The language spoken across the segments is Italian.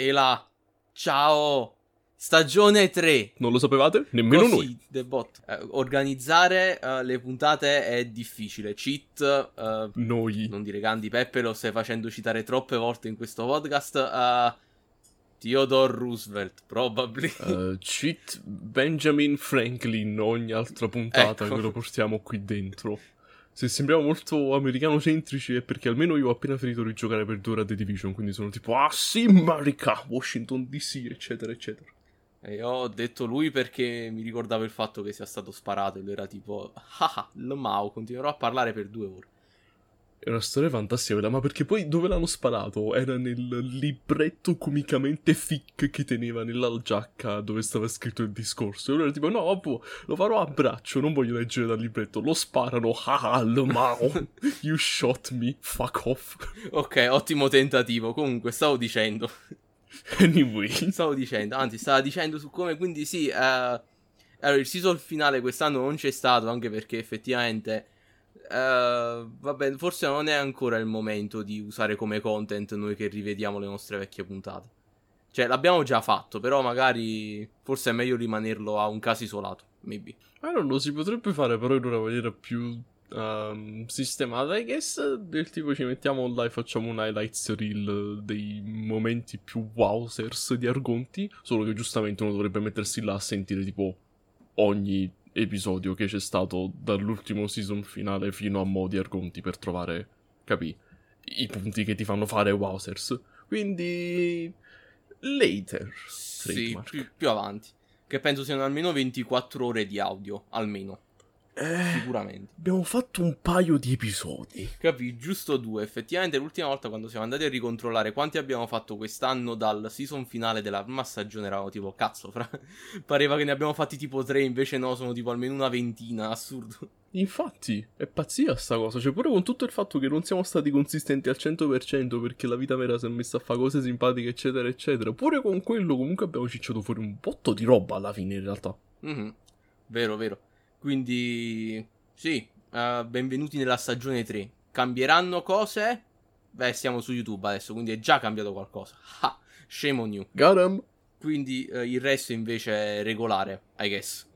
E là, ciao! Stagione 3. Non lo sapevate? Nemmeno Così, noi. The Bot. Eh, organizzare eh, le puntate è difficile. Cheat, eh, Noi. non dire Gandhi Peppe, lo stai facendo citare troppe volte in questo podcast. eh, Theodore Roosevelt, probably. Eh, cheat Benjamin Franklin ogni altra puntata Ecco. che lo portiamo qui dentro. Se sembriamo molto americano-centrici è perché almeno io ho appena finito di giocare per due ore a The Division, quindi sono tipo, ah sì, America, Washington DC, eccetera, eccetera. E io ho detto lui perché mi ricordavo il fatto che sia stato sparato e lui era tipo, ah, lo Mao, continuerò a parlare per due ore. È una storia fantastica, quella, ma perché poi dove l'hanno sparato? Era nel libretto comicamente fic che teneva nella giacca dove stava scritto il discorso. E era tipo, no, vabbè, lo farò a braccio, non voglio leggere dal libretto. Lo sparano, ah, lo mao, you shot me, fuck off. Ok, ottimo tentativo. Comunque, stavo dicendo. Anyway, Stavo dicendo, anzi, stava dicendo su come, quindi sì, eh, allora, il season finale quest'anno non c'è stato, anche perché effettivamente, eh, vabbè, forse non è ancora il momento di usare come content noi che rivediamo le nostre vecchie puntate. Cioè, l'abbiamo già fatto, però magari forse è meglio rimanerlo a un caso isolato, maybe. I don't know, si potrebbe fare però in una maniera più um, sistemata, I guess, del tipo ci mettiamo online, facciamo un highlights reel dei momenti più wowsers di Argonti, solo che giustamente uno dovrebbe mettersi là a sentire tipo ogni episodio che c'è stato dall'ultimo season finale fino a mo' di Argonti per trovare, capi, i punti che ti fanno fare wowsers. Quindi... later. Sì, Trademark. più, più avanti. Che penso siano almeno 24 ore di audio, almeno, Eh, sicuramente. abbiamo fatto un paio di episodi. Capì, giusto due. Effettivamente l'ultima volta quando siamo andati a ricontrollare quanti abbiamo fatto quest'anno dal season finale della prima stagione eravamo tipo cazzo, fra... pareva che ne abbiamo fatti tipo tre, invece no, sono tipo almeno una ventina, assurdo. Infatti, è pazzia sta cosa. Cioè, pure con tutto il fatto che non siamo stati consistenti al 100% perché la vita vera si è messa a fare cose simpatiche, eccetera, eccetera. Pure con quello, comunque, abbiamo cicciato fuori un botto di roba alla fine, in realtà. Mhm. Vero, vero. Quindi, sì, eh, benvenuti nella stagione 3. Cambieranno cose? Beh, siamo su YouTube adesso, quindi è già cambiato qualcosa. Ah, shame on you. Got 'em. Quindi eh, il resto invece è regolare, I guess.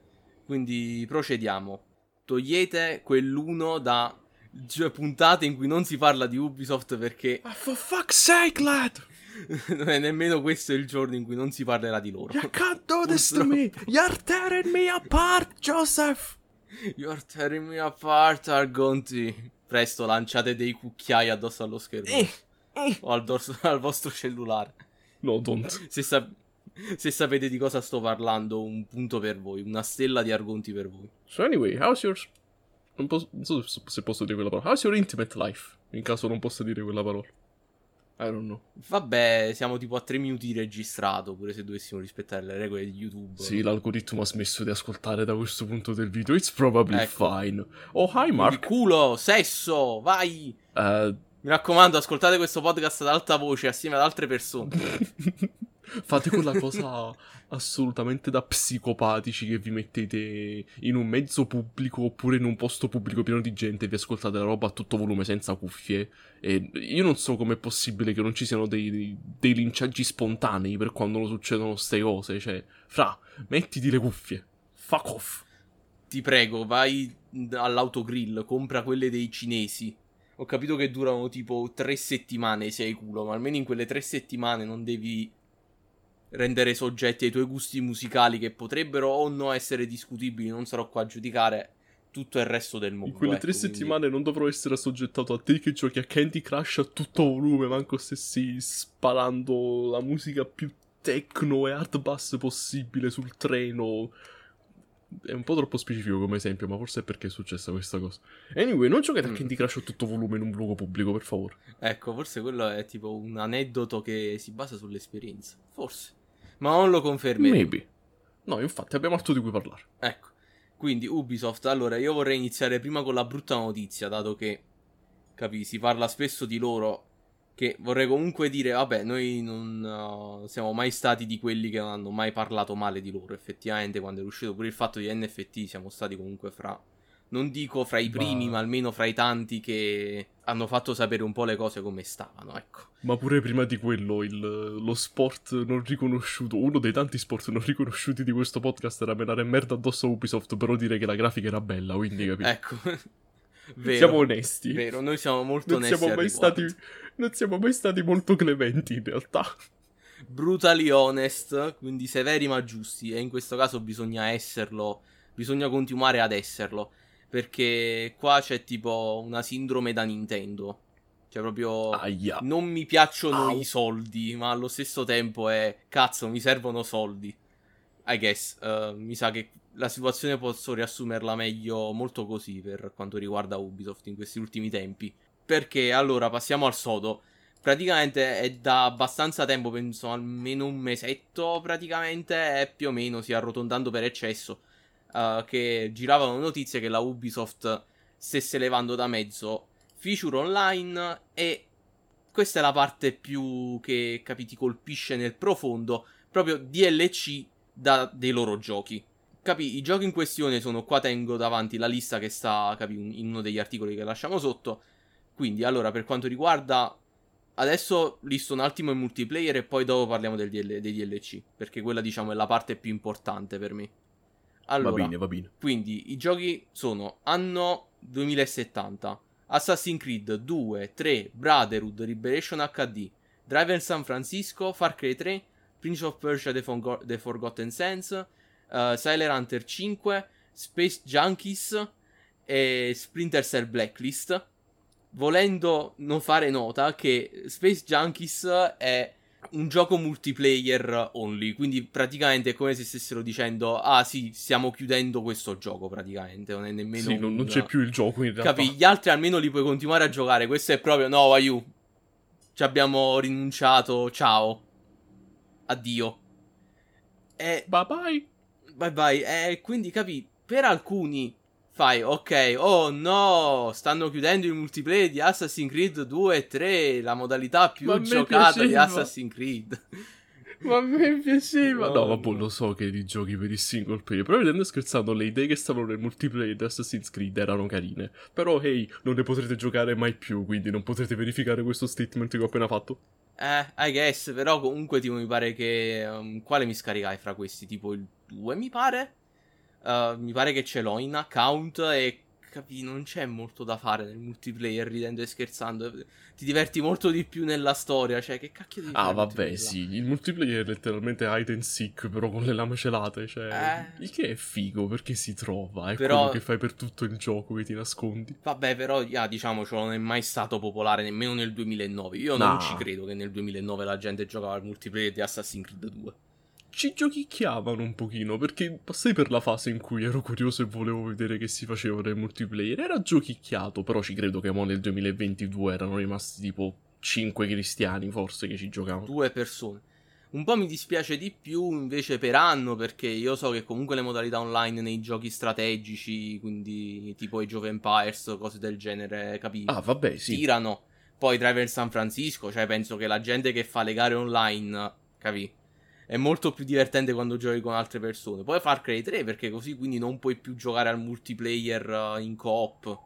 Quindi procediamo. Togliete quell'uno da gi- puntate in cui non si parla di Ubisoft perché Ah, for fuck's sake, lad! non è nemmeno questo il giorno in cui non si parlerà di loro. You can't do this to me! You're tearing me apart, Joseph! You're tearing me apart, Argonti. Presto lanciate dei cucchiai addosso allo schermo. Eh, eh. O al, dorso- al vostro cellulare. No, don't. Se, sa- se sapete di cosa sto parlando, un punto per voi. Una stella di Argonti per voi. So, anyway, how's yours... Non, posso- non so se posso dire quella parola. How's your intimate life? In caso non possa dire quella parola. I don't know. Vabbè, siamo tipo a 3 minuti di registrato, pure se dovessimo rispettare le regole di YouTube. Sì, l'algoritmo ha smesso di ascoltare da questo punto del video. It's probably Ecco. fine. Oh, hi Quindi Mark. culo, sesso, vai! Eh, Mi raccomando, ascoltate questo podcast ad alta voce assieme ad altre persone. fate quella cosa assolutamente da psicopatici che vi mettete in un mezzo pubblico oppure in un posto pubblico pieno di gente e vi ascoltate la roba a tutto volume senza cuffie. E io non so com'è possibile che non ci siano dei, dei linciaggi spontanei per quando succedono ste cose. Cioè, fra, mettiti le cuffie. Fuck off. Ti prego, vai all'autogrill, compra quelle dei cinesi. Ho capito che durano tipo tre settimane se hai culo, ma almeno in quelle tre settimane non devi rendere soggetti ai tuoi gusti musicali che potrebbero o no essere discutibili, non sarò qua a giudicare tutto il resto del mondo. In quelle ecco, tre quindi- settimane non dovrò essere assoggettato a te che giochi a Candy Crush a tutto volume, manco stessi sparando la musica più techno e hard bass possibile sul treno. È un po' troppo specifico come esempio, ma forse è perché è successa questa cosa. Anyway, non giocate a Mm. Candy Crush a tutto volume in un luogo pubblico, per favore. Ecco, forse quello è tipo un aneddoto che si basa sull'esperienza. Forse. Ma non lo confermeremo. Maybe. No, infatti, abbiamo altro di cui parlare. Ecco, quindi Ubisoft, allora io vorrei iniziare prima con la brutta notizia, dato che, capi, si parla spesso di loro, che vorrei comunque dire, vabbè, noi non uh, siamo mai stati di quelli che non hanno mai parlato male di loro, effettivamente, quando è uscito pure il fatto di NFT siamo stati comunque fra non dico fra i primi, ma... ma almeno fra i tanti che hanno fatto sapere un po' le cose come stavano, ecco. Ma pure prima di quello, il, lo sport non riconosciuto, uno dei tanti sport non riconosciuti di questo podcast era menare merda addosso a Ubisoft, però dire che la grafica era bella, quindi capito? Ecco. Vero, siamo onesti. Vero, noi siamo molto non onesti. Siamo mai stati, non siamo mai stati molto clementi in realtà. Brutally honest, quindi severi ma giusti. E in questo caso bisogna esserlo. Bisogna continuare ad esserlo. Perché qua c'è tipo una sindrome da Nintendo. Cioè, proprio. Aia. Non mi piacciono Au. i soldi, ma allo stesso tempo è. Cazzo, mi servono soldi. I guess. Uh, mi sa che la situazione posso riassumerla meglio molto così per quanto riguarda Ubisoft in questi ultimi tempi. Perché allora passiamo al sodo. Praticamente è da abbastanza tempo, penso almeno un mesetto praticamente, e più o meno si arrotondando per eccesso, uh, che giravano notizie che la Ubisoft stesse levando da mezzo feature online e questa è la parte più che capiti colpisce nel profondo, proprio DLC da, dei loro giochi. Capi, i giochi in questione sono qua tengo davanti la lista che sta, capi, in uno degli articoli che lasciamo sotto. Quindi, allora, per quanto riguarda adesso listo un attimo il multiplayer e poi dopo parliamo del DL- dei DLC, perché quella, diciamo, è la parte più importante per me. Allora, va bene, va bene. Quindi, i giochi sono anno 2070, Assassin's Creed 2, 3, Brotherhood, Liberation HD, Driver San Francisco, Far Cry 3, Prince of Persia The, Forgo- The Forgotten Sands, uh, Silent Hunter 5, Space Junkies e Splinter Cell Blacklist. Volendo non fare nota che Space Junkies è un gioco multiplayer only, quindi praticamente è come se stessero dicendo "Ah sì, stiamo chiudendo questo gioco praticamente, non è nemmeno Sì, non, non c'è più il gioco in realtà. Capi, gli altri almeno li puoi continuare a giocare, questo è proprio no, Waiu. Ci abbiamo rinunciato, ciao. Addio. E bye bye. Bye bye. E quindi capi, per alcuni fai, ok, oh no, stanno chiudendo il multiplayer di Assassin's Creed 2 e 3, la modalità più giocata piaceva. di Assassin's Creed. Ma a me piaceva. No, no vabbè, lo so che li giochi per il single player. Però ridendo scherzando, le idee che stavano nel multiplayer di Assassin's Creed erano carine. Però, hey, non ne potrete giocare mai più. Quindi non potrete verificare questo statement che ho appena fatto. Eh, I guess. Però comunque, tipo, mi pare che. Um, quale mi scaricai fra questi? Tipo il 2, mi pare? Uh, mi pare che ce l'ho in account e capi, non c'è molto da fare nel multiplayer ridendo e scherzando. Ti diverti molto di più nella storia, cioè che cacchio di Ah, vabbè, sì, il multiplayer è letteralmente hide and seek, però con le lame celate, cioè eh... il che è figo perché si trova, è però... quello che fai per tutto il gioco che ti nascondi. Vabbè, però yeah, diciamocelo, non è mai stato popolare nemmeno nel 2009. Io no. non ci credo che nel 2009 la gente giocava al multiplayer di Assassin's Creed 2 ci giochicchiavano un pochino perché passai per la fase in cui ero curioso e volevo vedere che si faceva nel multiplayer. Era giochicchiato, però ci credo che mo nel 2022 erano rimasti tipo 5 cristiani forse che ci giocavano. Due persone. Un po' mi dispiace di più invece per anno perché io so che comunque le modalità online nei giochi strategici, quindi tipo Age of Empires, cose del genere, capi? Ah, vabbè, sì. Tirano. Poi Driver San Francisco, cioè penso che la gente che fa le gare online, capi? È molto più divertente quando giochi con altre persone. Poi Far Cry 3 perché così quindi non puoi più giocare al multiplayer uh, in coop,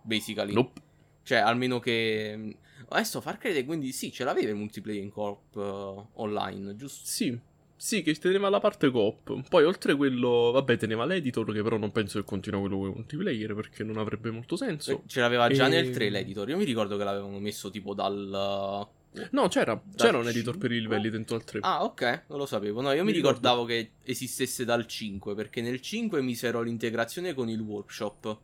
basically. Nope. Cioè, almeno che... Mm, adesso Far Cry 3 quindi sì, ce l'aveva il multiplayer in coop uh, online, giusto? Sì. Sì, che teneva la parte coop. Poi, oltre quello, vabbè, teneva l'editor, che però non penso che continua quello con multiplayer perché non avrebbe molto senso. Eh, ce l'aveva già e... nel 3 l'editor. Io mi ricordo che l'avevano messo tipo dal No, c'era, c'era un editor per i livelli dentro al 3. Ah, ok, non lo sapevo. No, io mi, mi ricordavo che esistesse dal 5, perché nel 5 misero l'integrazione con il workshop.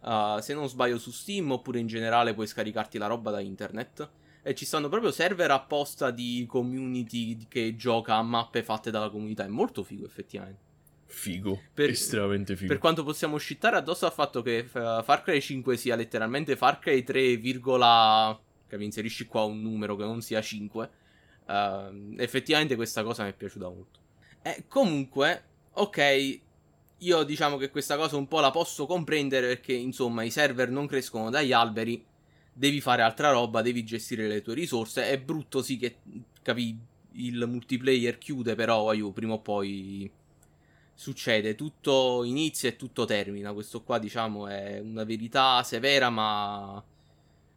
Uh, se non sbaglio su Steam, oppure in generale puoi scaricarti la roba da internet. E ci stanno proprio server apposta di community che gioca a mappe fatte dalla comunità. È molto figo, effettivamente. Figo, per, estremamente figo. Per quanto possiamo scittare addosso al fatto che Far Cry 5 sia letteralmente Far Cry 3, capi? Inserisci qua un numero che non sia 5. Uh, ehm, effettivamente questa cosa mi è piaciuta molto. E comunque, ok, io diciamo che questa cosa un po' la posso comprendere perché insomma i server non crescono dagli alberi, devi fare altra roba, devi gestire le tue risorse. È brutto sì che, capi, il multiplayer chiude, però aiuto, prima o poi succede, tutto inizia e tutto termina. Questo qua, diciamo, è una verità severa ma,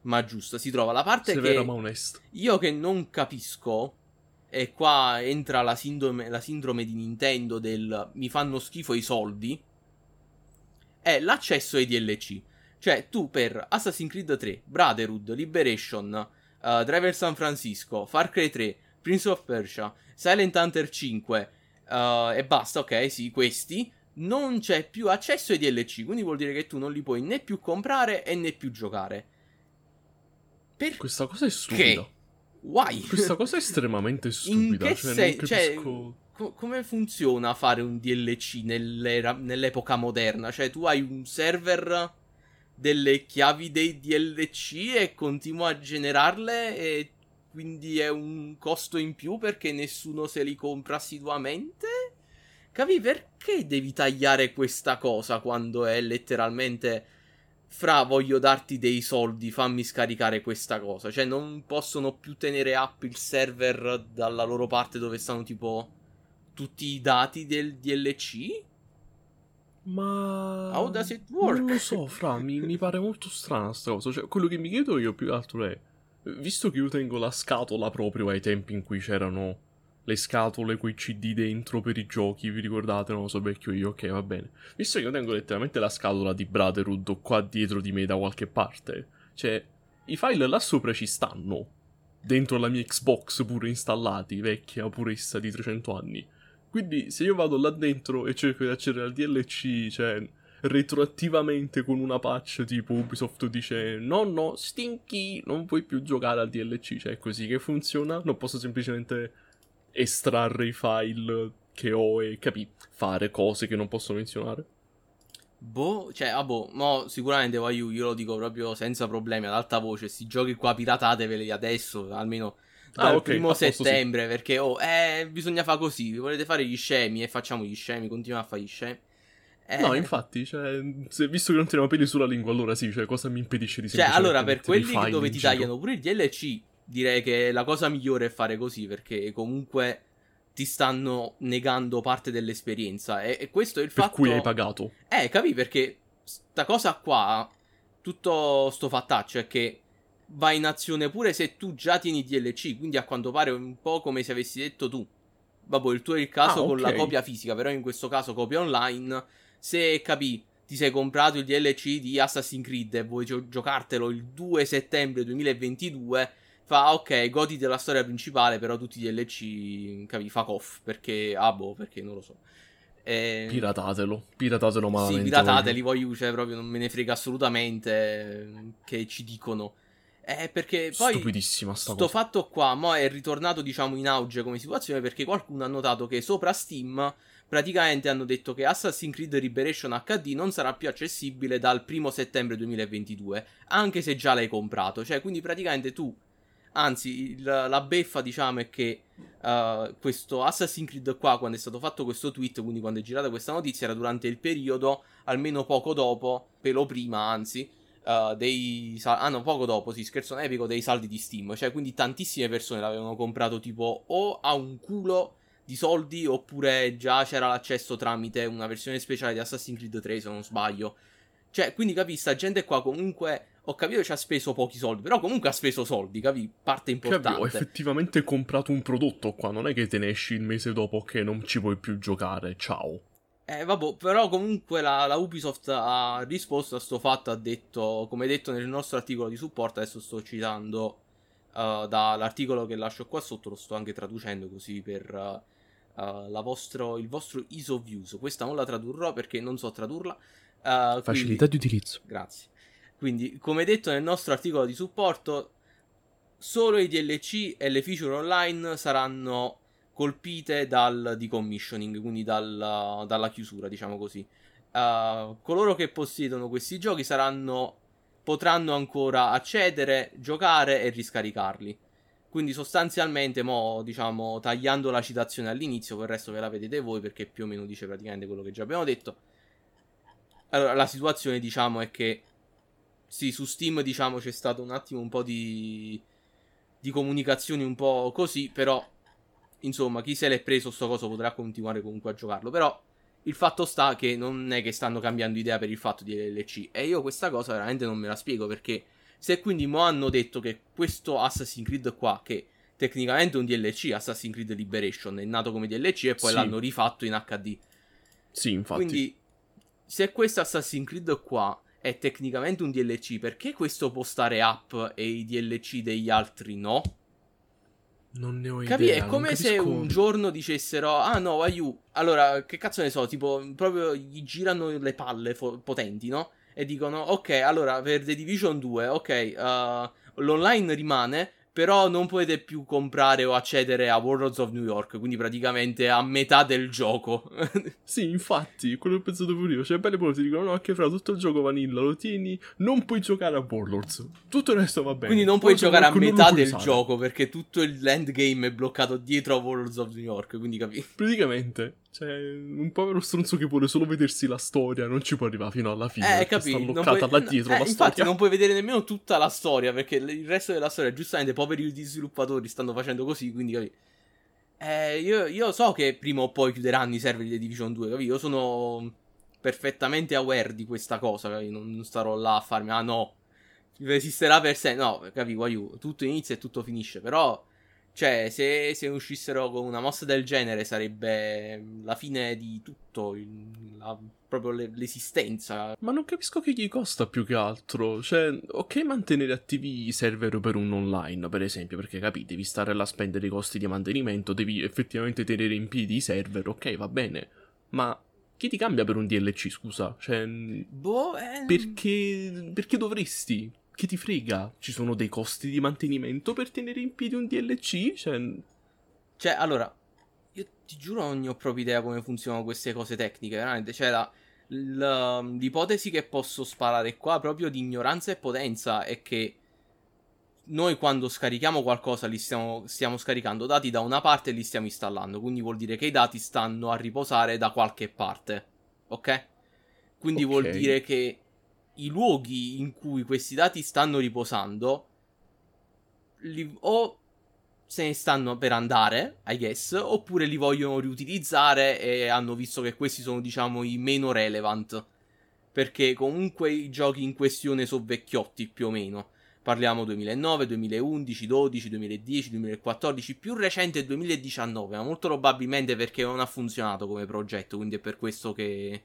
ma giusta. Si trova la parte Severa che ma onesta. io che non capisco, e qua entra la sindrome, la sindrome di Nintendo del mi fanno schifo i soldi, è l'accesso ai DLC. Cioè, tu per Assassin's Creed 3, Brotherhood, Liberation, uh, Driver San Francisco, Far Cry 3, Prince of Persia, Silent Hunter 5 uh, e basta, ok, sì, questi, non c'è più accesso ai DLC, quindi vuol dire che tu non li puoi né più comprare e né più giocare. Perché? Questa cosa è stupida. Why? Questa cosa è estremamente stupida. che cioè, sen- non cioè, capisco... Co- come funziona fare un DLC nell'epoca moderna? Cioè, tu hai un server delle chiavi dei DLC e continua a generarle e quindi è un costo in più perché nessuno se li compra assiduamente? Capi perché devi tagliare questa cosa quando è letteralmente fra voglio darti dei soldi, fammi scaricare questa cosa. Cioè non possono più tenere up il server dalla loro parte dove stanno tipo tutti i dati del DLC? Ma... How does it work? Non lo so, Fra, mi, mi pare molto strana sta cosa. Cioè, quello che mi chiedo io più che altro è... Visto che io tengo la scatola proprio ai tempi in cui c'erano le scatole con i CD dentro per i giochi, vi ricordate? Non lo so vecchio io, ok, va bene. Visto che io tengo letteralmente la scatola di Brotherhood qua dietro di me da qualche parte, cioè, i file là sopra ci stanno. Dentro la mia Xbox pure installati, vecchia, pure essa di 300 anni. Quindi se io vado là dentro e cerco di accedere al DLC, cioè retroattivamente con una patch tipo Ubisoft dice no no stinky non puoi più giocare al DLC cioè è così che funziona non posso semplicemente estrarre i file che ho e capi fare cose che non posso menzionare? Boh, cioè, ah boh, mo sicuramente voglio, io lo dico proprio senza problemi, ad alta voce, sti giochi qua piratateveli adesso, almeno dal Ah, ok, primo settembre, perché, oh, eh, bisogna fare così, volete fare gli scemi e facciamo gli scemi, continuiamo a fare gli scemi. Eh, no infatti cioè, se, visto che non teniamo peli sulla lingua allora sì cioè cosa mi impedisce di Cioè, allora, per quelli dove ti tagliano pure il DLC, direi che la cosa migliore è fare così, perché comunque ti stanno negando parte dell'esperienza, e, e questo è il per fatto... cui hai pagato Eh, capì? Perché sta cosa qua, tutto sto fattaccio è che va in azione pure se tu già tieni DLC, quindi a quanto pare è un po' come se avessi detto tu. Vabbè, il tuo è il caso Ah, con la ok. copia fisica, però in questo caso copia online. Se capì, ti sei comprato il DLC di Assassin's Creed e vuoi gio- giocartelo il 2 settembre 2022, fa ok, goditi della storia principale, però tutti i DLC, capì, fuck off, perché, ah boh, perché non lo so. Eh, piratatelo piratatelo malamente sì, piratateli, voglio, cioè proprio non me ne frega assolutamente eh, che ci dicono. Eh, perché poi stupidissima sta sto cosa fatto qua, mo è ritornato diciamo in auge come situazione perché qualcuno ha notato che sopra Steam praticamente hanno detto che Assassin's Creed Liberation HD non sarà più accessibile dal primo settembre 2022, anche se già l'hai comprato. Cioè, quindi praticamente tu Anzi, il- la beffa, diciamo, è che uh, questo Assassin's Creed qua, quando è stato fatto questo tweet, quindi quando è girata questa notizia, era durante il periodo, almeno poco dopo, pelo prima, anzi, uh, dei... sal- ah no, poco dopo, sì, scherzo epico, dei saldi di Steam. Cioè, quindi tantissime persone l'avevano comprato tipo o a un culo di soldi, oppure già c'era l'accesso tramite una versione speciale di Assassin's Creed 3, se non sbaglio. Cioè, quindi capi, sta gente qua comunque... Ho capito che ci ha speso pochi soldi, però comunque ha speso soldi, capi? Parte importante. ho effettivamente comprato un prodotto qua, non è che te ne esci il mese dopo che non ci puoi più giocare, ciao. Eh, vabbè, però comunque la, la Ubisoft ha risposto a sto fatto, ha detto, come detto nel nostro articolo di supporto, adesso sto citando uh, dall'articolo che lascio qua sotto, lo sto anche traducendo così per uh, uh, la vostro, il vostro ease of use. Questa non la tradurrò perché non so tradurla. uh, quindi- di utilizzo. Grazie. Quindi, come detto nel nostro articolo di supporto, solo i DLC e le feature online saranno colpite dal decommissioning, quindi dal- dalla chiusura, diciamo così. Uh, coloro che possiedono questi giochi saranno potranno ancora accedere, giocare e riscaricarli. Quindi sostanzialmente, mo, diciamo, tagliando la citazione all'inizio, poi il resto ve la vedete voi perché più o meno dice praticamente quello che già abbiamo detto. Allora, la situazione, diciamo, è che sì, su Steam, diciamo, c'è stato un attimo un po' di di comunicazioni un po' così, però insomma, chi se l'è preso sto coso potrà continuare comunque a giocarlo, però Il fatto sta che non è che stanno cambiando idea per il fatto di DLC. E io questa cosa veramente non me la spiego perché se quindi mo hanno detto che questo Assassin's Creed qua, che tecnicamente è un DLC, Assassin's Creed Liberation, è nato come DLC e poi Sì. l'hanno rifatto in HD. Sì, infatti. Quindi, se questo Assassin's Creed qua è tecnicamente un DLC, perché questo può stare up e i DLC degli altri no? Non ne ho Capì? idea. È come se un giorno dicessero: Ah no, aiù. Allora, che cazzo ne so? Tipo, proprio gli girano le palle fo- potenti, no? E dicono: Ok, allora per The Division 2, ok, eh, l'online rimane. Però non potete più comprare o accedere a Warlords of New York. Quindi praticamente a metà del gioco. Sì, infatti, quello che ho pensato pure io. Cioè, belle ti dicono, no, che fra tutto il gioco vanilla lo tieni, non puoi giocare a Warlords. Tutto il resto va bene. Quindi non puoi Poi giocare a metà del usare. gioco perché tutto il endgame è bloccato dietro a Warlords of New York. Quindi capi? Praticamente, cioè, un povero stronzo che vuole solo vedersi la storia, non ci può arrivare fino alla fine. Eh, perché capi? Sta Non bloccata puoi- là dietro eh, la infatti, storia. non puoi vedere nemmeno tutta la storia perché il resto della storia, giustamente, poveri sviluppatori stanno facendo così. Quindi capi? Eh, io, io so che prima o poi chiuderanno i server di Division 2, capi? Io sono perfettamente aware di questa cosa, capi? Non, non starò là a farmi, ah no, resisterà per sé. No, capi? Guaiu, tutto inizia e tutto finisce. Però, cioè, se, se uscissero con una mossa del genere sarebbe la fine di tutto, il- la- proprio le- l'esistenza. Ma non capisco che gli costa più che altro. Cioè, ok mantenere attivi i server per un online, per esempio, perché capi, devi stare là a spendere i costi di mantenimento, devi effettivamente tenere in piedi i server, ok, va bene. Ma chi ti cambia per un DLC, scusa? Cioè, Boh, eh, perché, perché dovresti? Che ti frega? Ci sono dei costi di mantenimento per tenere in piedi un DLC? Cioè, Cioè, allora, io ti giuro non ho proprio idea come funzionano queste cose tecniche, veramente. Cioè, la, l- l'ipotesi che posso sparare qua proprio di ignoranza e potenza è che noi quando scarichiamo qualcosa li stiamo, stiamo scaricando dati da una parte e li stiamo installando. Quindi vuol dire che i dati stanno a riposare da qualche parte. Ok? Quindi vuol Ok. dire che i luoghi in cui questi dati stanno riposando li- o se ne stanno per andare, I guess, oppure li vogliono riutilizzare e hanno visto che questi sono, diciamo, i meno relevant. Perché comunque i giochi in questione sono vecchiotti più o meno. Parliamo 2009, 2011, 12, 2010, 2014, più recente è 2019, ma molto probabilmente perché non ha funzionato come progetto, quindi è per questo che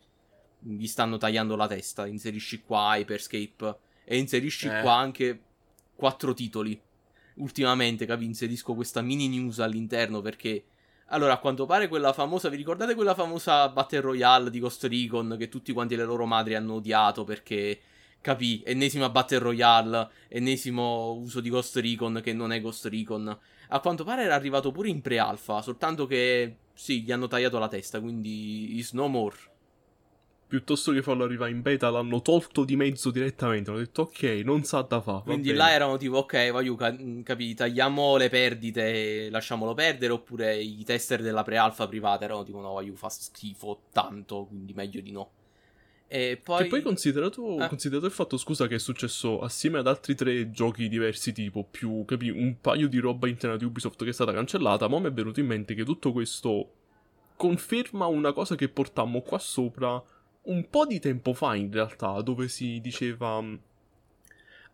gli stanno tagliando la testa. Inserisci qua Hyperscape e inserisci Eh. qua anche quattro titoli. Ultimamente, capi, inserisco questa mini news all'interno perché allora, a quanto pare quella famosa, vi ricordate quella famosa Battle Royale di Ghost Recon che tutti quanti le loro madri hanno odiato perché capì, ennesima Battle Royale, ennesimo uso di Ghost Recon che non è Ghost Recon. A quanto pare era arrivato pure in pre-alpha, soltanto che sì, gli hanno tagliato la testa, quindi is no more. Piuttosto che farlo arrivare in beta, l'hanno tolto di mezzo direttamente. Hanno detto, ok, non sa da fa. va Quindi bene." là erano tipo, ok, voglio ca- capì, tagliamo le perdite e lasciamolo perdere, oppure i tester della pre-alpha privata erano tipo, no, voglio fa schifo tanto, quindi meglio di no. E poi... Poi considerato, Eh. considerato il fatto, scusa, che è successo assieme ad altri tre giochi diversi, tipo più, capi, un paio di roba interna di Ubisoft che è stata cancellata, ma mi è venuto in mente che tutto questo conferma una cosa che portammo qua sopra un po' di tempo fa in realtà, dove si diceva,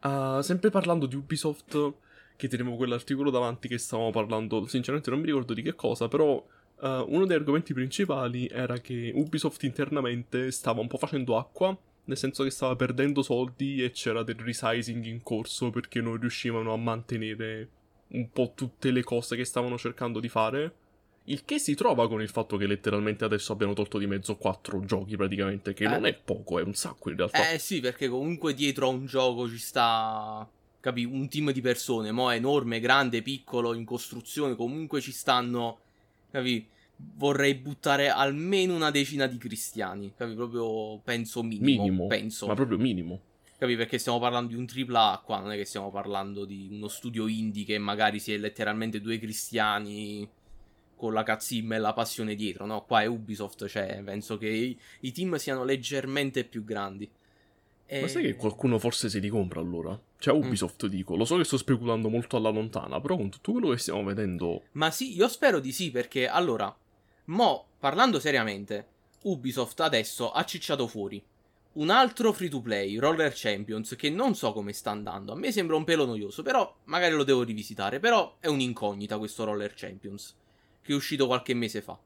ah, sempre parlando di Ubisoft, che tenevo quell'articolo davanti che stavamo parlando, sinceramente non mi ricordo di che cosa, però Uh, uno degli argomenti principali era che Ubisoft internamente stava un po' facendo acqua, nel senso che stava perdendo soldi e c'era del resizing in corso perché non riuscivano a mantenere un po' tutte le cose che stavano cercando di fare. Il che si trova con il fatto che letteralmente adesso abbiano tolto di mezzo quattro giochi praticamente, che Eh. non è poco, è un sacco in realtà. Eh sì, perché comunque dietro a un gioco ci sta, capi, un team di persone, mo' è enorme, grande, piccolo, in costruzione, comunque ci stanno, capi, vorrei buttare almeno una decina di cristiani, capi, proprio penso minimo, minimo, penso. ma proprio minimo. Capi? Perché stiamo parlando di un AAA qua, non è che stiamo parlando di uno studio indie che magari si è letteralmente due cristiani con la cazzimma e la passione dietro, no? Qua è Ubisoft, cioè penso che i, i team siano leggermente più grandi. E- Ma sai che qualcuno forse se li compra allora? Cioè Mm. Ubisoft dico, lo so che sto speculando molto alla lontana, però con tutto quello che stiamo vedendo... Ma sì, io spero di sì, perché allora, mo, parlando seriamente, Ubisoft adesso ha cicciato fuori un altro free to play, Roller Champions, che non so come sta andando. A me sembra un pelo noioso, però magari lo devo rivisitare. Però è un'incognita questo Roller Champions, che è uscito qualche mese fa.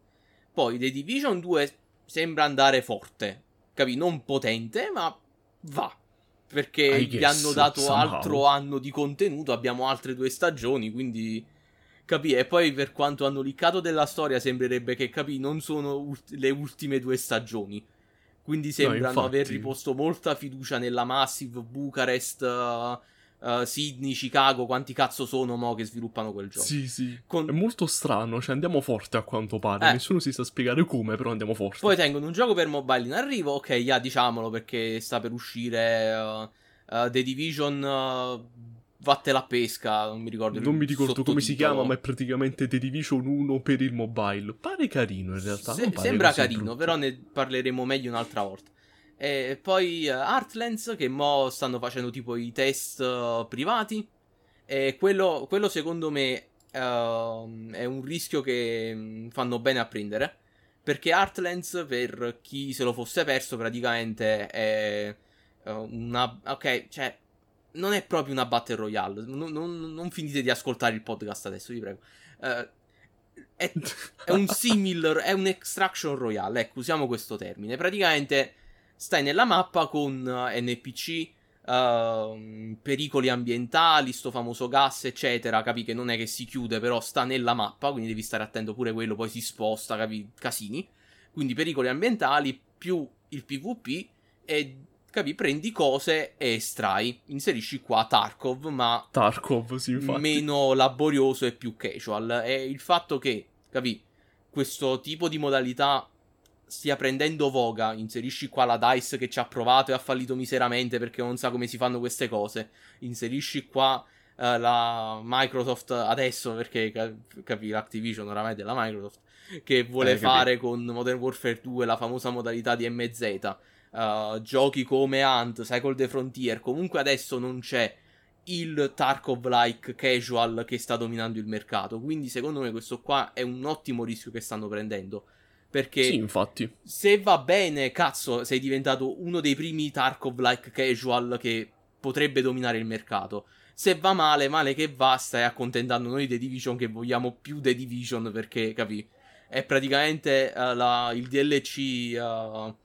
Poi The Division 2 sembra andare forte, capi? Non potente, ma va. Perché gli hanno dato somehow. altro anno di contenuto, abbiamo altre due stagioni, quindi capì? E poi per quanto hanno liccato della storia sembrerebbe che, capì, non sono ult- le ultime due stagioni. Quindi sembrano no, aver riposto molta fiducia nella Massive, Bucarest, uh, uh, Sydney, Chicago, quanti cazzo sono mo che sviluppano quel gioco. Sì, sì. Con... È molto strano, cioè andiamo forte a quanto pare. Eh. Nessuno si sa spiegare come, però andiamo forte. Poi tengono un gioco per mobile in arrivo, ok, yeah, diciamolo perché sta per uscire uh, The Division vatte la pesca, non mi ricordo. Non mi ricordo come si chiama, ma è praticamente The Division 1 per il mobile. Pare carino in realtà. Se, sembra carino, brutto. però ne parleremo meglio un'altra volta. E poi uh, Heartlands, che mo stanno facendo tipo i test uh, privati. E quello, quello secondo me uh, è un rischio che um, fanno bene a prendere. Perché Heartlands, per chi se lo fosse perso, praticamente è una... Ok, cioè non è proprio una battle royale. Non, non, non, finite di ascoltare il podcast adesso, vi prego. Uh, è, è, un similar, è un extraction royale. Ecco, usiamo questo termine. Praticamente stai nella mappa con uh, NPC, uh, pericoli ambientali, sto famoso gas, eccetera. Capi che non è che si chiude, però sta nella mappa, quindi devi stare attento pure quello, poi si sposta, capi? Casini. Quindi pericoli ambientali più il PvP e capi, prendi cose e estrai. Inserisci qua Tarkov, ma Tarkov, sì, infatti. meno laborioso e più casual. E il fatto che, capi, questo tipo di modalità stia prendendo voga, inserisci qua la DICE che ci ha provato e ha fallito miseramente perché non sa come si fanno queste cose. Inserisci qua uh, la Microsoft adesso perché capi l'Activision oramai della Microsoft che vuole eh, fare con Modern Warfare 2 la famosa modalità di MZ uh, giochi come Hunt, Cycle the Frontier, comunque adesso non c'è il Tarkov-like casual che sta dominando il mercato. Quindi, secondo me, questo qua è un ottimo rischio che stanno prendendo. Perché sì, infatti. se va bene, cazzo, sei diventato uno dei primi Tarkov-like casual che potrebbe dominare il mercato. Se va male, male che va, stai accontentando noi The Division che vogliamo più The Division perché, capi? È praticamente uh, la, il DLC uh,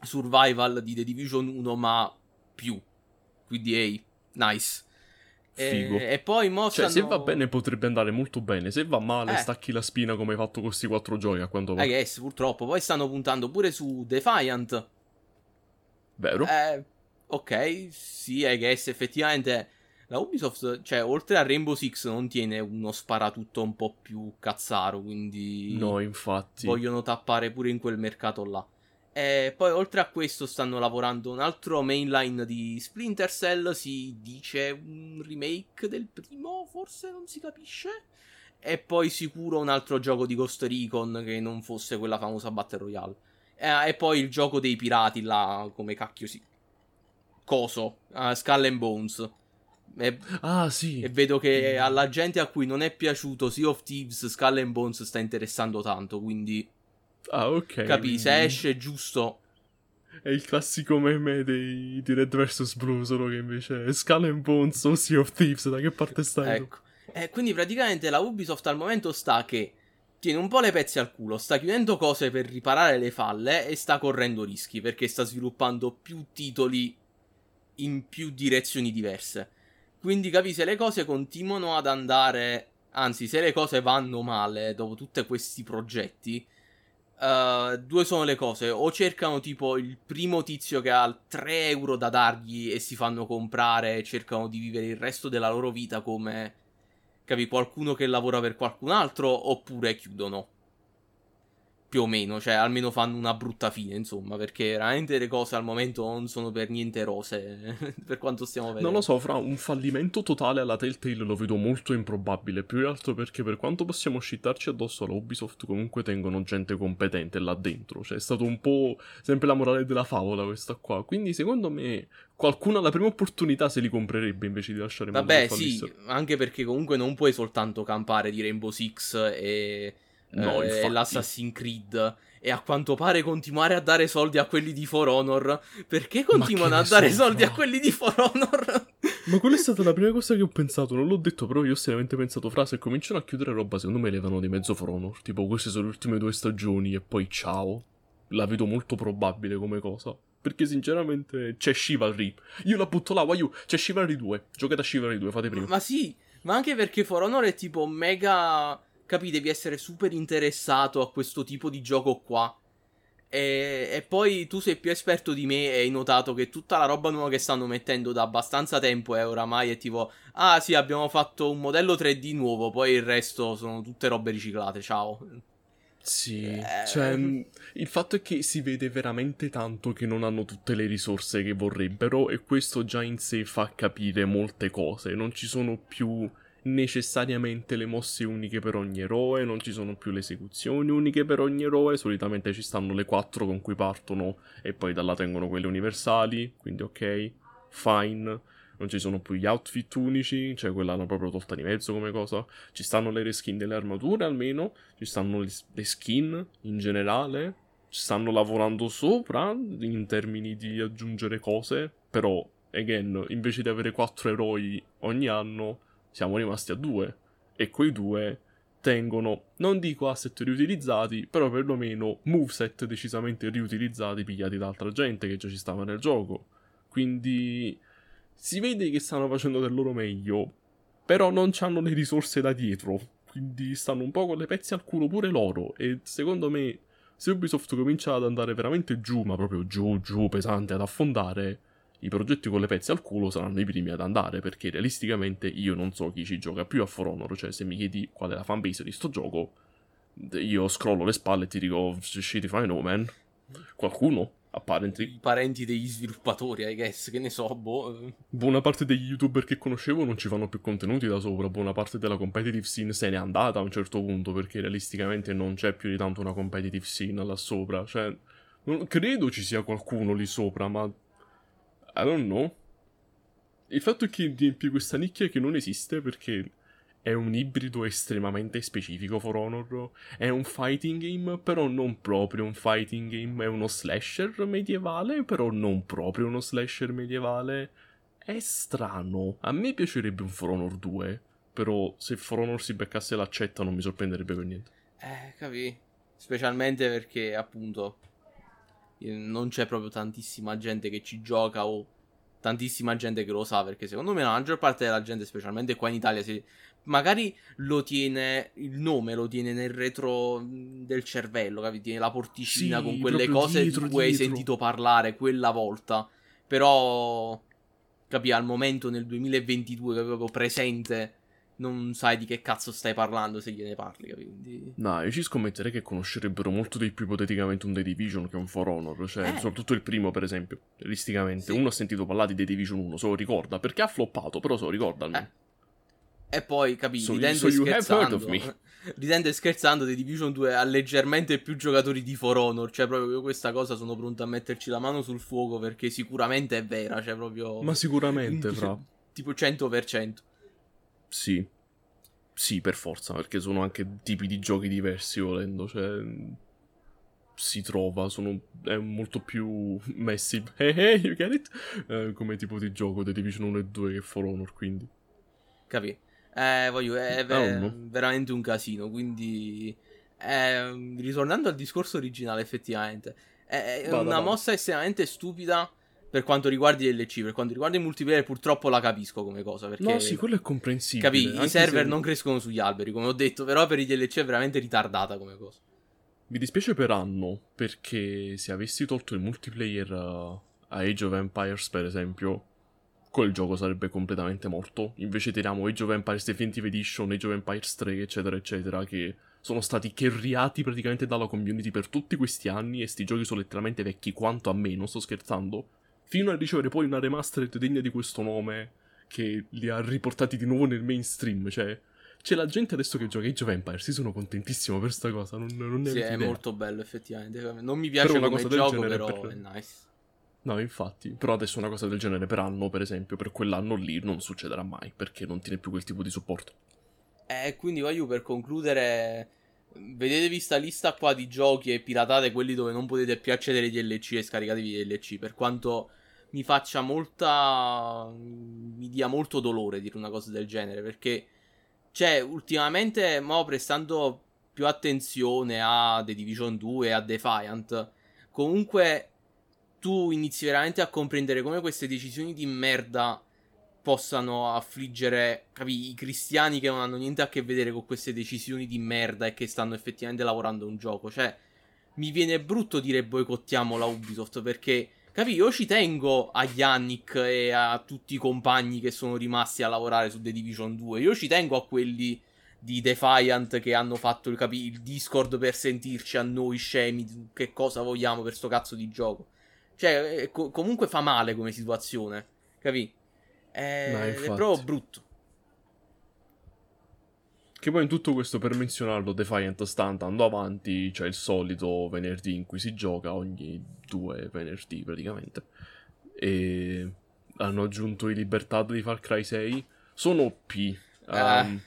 survival di The Division 1, ma più. Quindi, ehi, nice. Figo. E, e poi mo Cioè, se va bene potrebbe andare molto bene. Se va male, eh. stacchi la spina come hai fatto con questi quattro giochi a quanto pare. I guess, purtroppo. Poi stanno puntando pure su Defiant. Vero? Eh, ok, sì, I guess, effettivamente... La Ubisoft, cioè, oltre a Rainbow Six, non tiene uno sparatutto un po' più cazzaro, quindi... No, infatti. Vogliono tappare pure in quel mercato là. E poi oltre a questo stanno lavorando un altro mainline di Splinter Cell, si dice un remake del primo, forse non si capisce. E poi sicuro un altro gioco di Ghost Recon che non fosse quella famosa Battle Royale. E, e poi il gioco dei pirati là, come cacchio si... Coso, uh, Skull and Bones. E, ah, sì. E vedo che alla gente a cui non è piaciuto Sea of Thieves, Skull and Bones sta interessando tanto, quindi Ah, ok. Capì? Se esce giusto. È il classico meme dei, di Red vs. Blue, solo che invece è Skull and Bones o Sea of Thieves. Da che parte stai? Ecco. Eh, quindi praticamente la Ubisoft al momento sta che tiene un po' le pezze al culo, sta chiudendo cose per riparare le falle e sta correndo rischi perché sta sviluppando più titoli in più direzioni diverse. Quindi capi se le cose continuano ad andare, anzi se le cose vanno male dopo tutti questi progetti, Uh, due sono le cose, o cercano tipo il primo tizio che ha 3 euro da dargli e si fanno comprare e cercano di vivere il resto della loro vita come, capi, qualcuno che lavora per qualcun altro, oppure chiudono più o meno, cioè almeno fanno una brutta fine, insomma, perché veramente le cose al momento non sono per niente rose, per quanto stiamo vedendo. Non lo so, fra un fallimento totale alla Telltale lo vedo molto improbabile, più che altro perché per quanto possiamo scittarci addosso alla Ubisoft, comunque tengono gente competente là dentro, cioè è stato un po' sempre la morale della favola questa qua, quindi secondo me qualcuno alla prima opportunità se li comprerebbe invece di lasciare Vabbè, sì, anche perché comunque non puoi soltanto campare di Rainbow Six e No, eh, infatti. l'Assassin's Creed e a quanto pare continuare a dare soldi a quelli di For Honor. Perché continuano a dare so, soldi a quelli di For Honor? Ma quella è stata la prima cosa che ho pensato, non l'ho detto, però io ho seriamente pensato, fra, se cominciano a chiudere roba, secondo me levano di mezzo For Honor. Tipo, queste sono le ultime due stagioni e poi ciao. La vedo molto probabile come cosa. Perché sinceramente c'è Chivalry. Io la butto là, voglio. C'è Chivalry 2. Giocate a Chivalry 2, fate prima. Ma sì, ma anche perché For Honor è tipo mega. Capi, devi essere super interessato a questo tipo di gioco qua. E, e poi tu sei più esperto di me e hai notato che tutta la roba nuova che stanno mettendo da abbastanza tempo è oramai è tipo Ah sì abbiamo fatto un modello 3D nuovo Poi il resto sono tutte robe riciclate Ciao Sì, Eh. cioè, mh, il fatto è che si vede veramente tanto che non hanno tutte le risorse che vorrebbero e questo già in sé fa capire molte cose. Non ci sono più necessariamente le mosse uniche per ogni eroe, non ci sono più le esecuzioni uniche per ogni eroe, solitamente ci stanno le quattro con cui partono e poi da là tengono quelle universali, quindi ok, fine. Non ci sono più gli outfit unici, cioè quella l'hanno proprio tolta di mezzo come cosa. Ci stanno le reskin delle armature almeno, ci stanno le, le skin in generale, ci stanno lavorando sopra in termini di aggiungere cose, però, again, invece di avere quattro eroi ogni anno, siamo rimasti a due. E quei due tengono, non dico asset riutilizzati, però perlomeno moveset decisamente riutilizzati, pigliati da altra gente che già ci stava nel gioco. Quindi si vede che stanno facendo del loro meglio, però non hanno le risorse da dietro. Quindi stanno un po' con le pezze al culo pure loro. E secondo me, se Ubisoft comincia ad andare veramente giù, ma proprio giù, giù, pesante, ad affondare, i progetti con le pezze al culo saranno i primi ad andare. Perché realisticamente io non so chi ci gioca più a For Honor. Cioè, se mi chiedi qual è la fanbase di sto gioco, io scrollo le spalle e ti dico, shit if I know, man. Qualcuno? Apparently. I parenti degli sviluppatori I guess Che ne so boh Buona parte degli youtuber che conoscevo non ci fanno più contenuti da sopra, buona parte della competitive scene se n'è andata a un certo punto perché realisticamente non c'è più di tanto una competitive scene là sopra, cioè non credo ci sia qualcuno lì sopra, ma I don't know. Il fatto è che riempie questa nicchia che non esiste perché è un ibrido estremamente specifico For Honor, è un fighting game, però non proprio un fighting game, è uno slasher medievale, però non proprio uno slasher medievale. È strano. A me piacerebbe un For Honor 2, però se For Honor si beccasse l'accetta non mi sorprenderebbe per niente. Eh capì Specialmente perché appunto Non c'è proprio tantissima gente che ci gioca O tantissima gente che lo sa Perché secondo me la maggior parte della gente Specialmente qua in Italia si... Magari lo tiene Il nome lo tiene nel retro Del cervello Capito? Tiene la porticina Sì, con quelle cose dietro, Di cui hai sentito parlare Quella volta Però Capì al momento nel 2022 Che proprio presente Non sai di che cazzo stai parlando Se gliene parli? Quindi... No, io ci scommetterei che conoscerebbero molto di più ipoteticamente un The Division che un For Honor, cioè Eh. soprattutto il primo per esempio, realisticamente. Sì. Uno ha sentito parlare di The Division 1, se lo ricorda, perché ha floppato, però se lo ricorda almeno. Eh. E poi, capì, So- ridendo so e scherzando, ridendo e scherzando, The Division 2 ha leggermente più giocatori di For Honor, cioè proprio io questa cosa sono pronto a metterci la mano sul fuoco perché sicuramente è vera, cioè proprio... Ma sicuramente, fra. Tipo 100%. Sì. Sì, per forza, perché sono anche tipi di giochi diversi volendo, cioè si trova, sono è molto più massive. Hey, hey, you get it? Eh, come tipo di gioco The Division 1 e 2 che For Honor, quindi. Capì? Eh, voglio, è Ah, no. veramente un casino, quindi... eh, ritornando al discorso originale, effettivamente, è, è Vada, una mossa estremamente stupida per quanto riguarda i DLC, per quanto riguarda i multiplayer purtroppo la capisco come cosa, perché... No, sì, quello è comprensibile. Capì? I server se- non crescono sugli alberi, come ho detto, però per i DLC è veramente ritardata come cosa. Mi dispiace per anno, perché se avessi tolto il multiplayer uh, a Age of Empires, per esempio, quel gioco sarebbe completamente morto. Invece teniamo Age of Empires Definitive Edition, Age of Empires 3, eccetera, eccetera, che sono stati carriati praticamente dalla community per tutti questi anni e sti giochi sono letteralmente vecchi quanto a me, non sto scherzando. Fino a ricevere poi una remastered degna di questo nome che li ha riportati di nuovo nel mainstream, cioè... C'è la gente adesso che gioca Age of Empires, io sono contentissimo per sta cosa, non, non ne Sì, è idea. molto bello effettivamente. Non mi piace Però una cosa del gioco, genere però per- è nice. No, infatti, però adesso una cosa del genere per anno, per esempio, per quell'anno lì non succederà mai, perché non tiene più quel tipo di supporto. E quindi voglio per concludere, vedetevi sta lista qua di giochi e piratate quelli dove non potete più accedere ai DLC e scaricatevi i DLC. Per quanto mi faccia molta. mi dia molto dolore dire una cosa del genere. Perché, cioè, ultimamente, mo prestando più attenzione a The Division 2 e a Defiant, comunque tu inizi veramente a comprendere come queste decisioni di merda possano affliggere capi, i cristiani che non hanno niente a che vedere con queste decisioni di merda e che stanno effettivamente lavorando un gioco. Cioè, mi viene brutto dire boicottiamo la Ubisoft perché, capi, io ci tengo a Yannick e a tutti i compagni che sono rimasti a lavorare su The Division 2. Io ci tengo a quelli di Defiant che hanno fatto il, capi, il Discord per sentirci a noi scemi che cosa vogliamo per sto cazzo di gioco. Cioè, eh, co- comunque fa male come situazione, capi? È, No, è proprio brutto. Che poi in tutto questo per menzionarlo, Defiant sta andando avanti, c'è il solito venerdì in cui si gioca, ogni due venerdì praticamente. E hanno aggiunto i Libertad di Far Cry 6. Sono OP. Ah. Um,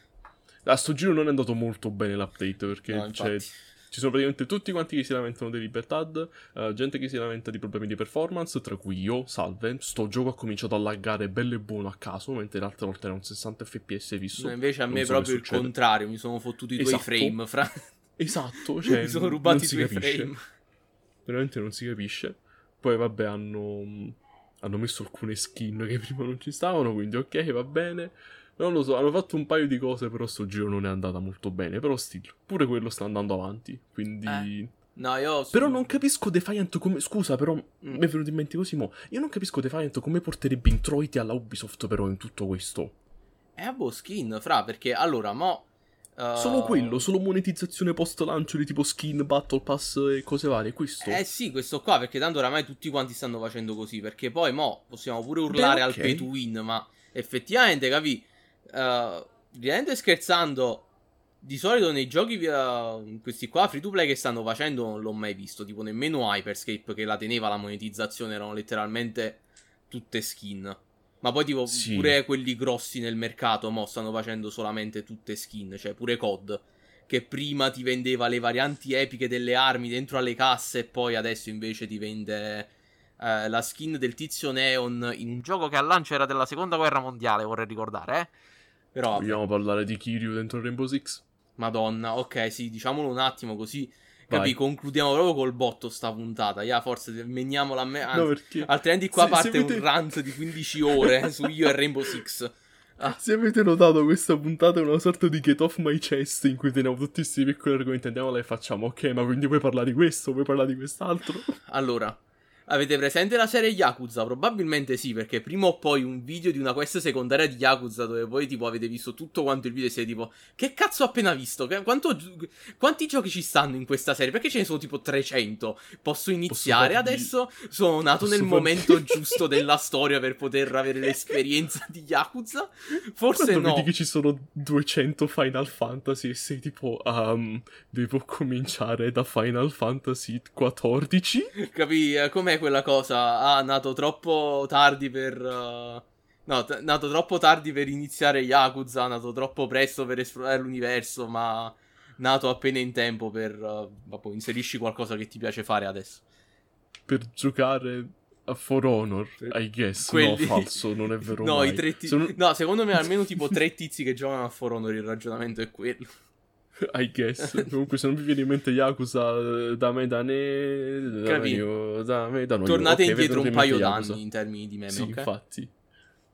a sto giro non è andato molto bene l'update perché No, c'è- infatti. Ci sono praticamente tutti quanti che si lamentano dei Libertad, eh, gente che si lamenta di problemi di performance, tra cui io, salve. Sto gioco ha cominciato a laggare bello e buono a caso, mentre le altre volte erano 60 fps fisso. No, invece a me so proprio il contrario, mi sono fottuti i tuoi Esatto. frame, fra... Esatto, cioè, mi sono rubati i tuoi capisce. frame. Veramente non si capisce. Poi vabbè hanno, hanno messo alcune skin che prima non ci stavano, quindi ok, va bene. Non lo so, hanno fatto un paio di cose, però sto giro non è andata molto bene. Però still, pure quello sta andando avanti. Quindi... Eh. No, io... Però non capisco Defiant come... Scusa, però Mm. mi è venuto in mente così mo. Io non capisco Defiant come porterebbe introiti alla Ubisoft però in tutto questo. È a boh, skin, fra, perché allora, mo... eh, Solo quello, solo monetizzazione post lancio di tipo skin, battle pass e cose varie. Questo. Eh sì, questo qua, perché tanto oramai tutti quanti stanno facendo così, perché poi mo possiamo pure urlare Beh, al ok. pay to win, ma effettivamente, capi, uh, e scherzando, di solito nei giochi eh, questi qua free to play che stanno facendo non l'ho mai visto, tipo nemmeno Hyperscape che la teneva la monetizzazione, erano letteralmente tutte skin. Ma poi tipo Sì. pure quelli grossi nel mercato mo stanno facendo solamente tutte skin, cioè pure COD che prima ti vendeva le varianti epiche delle armi dentro alle casse e poi adesso invece ti vende eh, la skin del tizio Neon in un gioco che al lancio era della seconda guerra mondiale, vorrei ricordare, eh. Però, Vogliamo parlare di Kiryu dentro Rainbow Six? madonna, ok, sì, diciamolo un attimo così, capi, concludiamo proprio col botto sta puntata, ya, forse meniamola a me, anzi, no, perché... altrimenti qua se- se parte avete- un rant di 15 ore su io e Rainbow Six. Ah, Se avete notato, questa puntata è una sorta di get off my chest in cui teniamo tutti questi piccoli argomenti, andiamola e facciamo, ok, ma quindi vuoi parlare di questo, vuoi parlare di quest'altro? Allora, avete presente la serie Yakuza? Probabilmente sì, perché prima o poi un video di una quest secondaria di Yakuza dove voi tipo avete visto tutto quanto il video e siete tipo che cazzo ho appena visto? Che- quanto quanti giochi ci stanno in questa serie? Perché ce ne sono tipo 300? Posso iniziare farvi- adesso? Sono nato posso nel momento giusto della storia per poter avere l'esperienza di Yakuza? Forse Quando no. vedi che ci sono 200 Final Fantasy e sei tipo, um, devo cominciare da Final Fantasy XIV? Capì? Eh, Com'è quella cosa? Ah, nato troppo tardi per. eh, No, t- nato troppo tardi per iniziare Yakuza, nato troppo presto per esplorare l'universo, ma nato appena in tempo per. eh, vabbè, inserisci qualcosa che ti piace fare adesso. Per giocare a For Honor, I guess. Quelli- No, falso, non è vero No, mai. i tre tizi. Sono- No, secondo me almeno tipo tre tizi che giocano a For Honor. Il ragionamento è quello. I guess. Comunque, se non vi viene in mente Yakuza, da me da ne. Da io, da me da noi. Tornate Ok, vi è indietro un in paio Yakuza. d'anni in termini di meme, Sì, ok? infatti.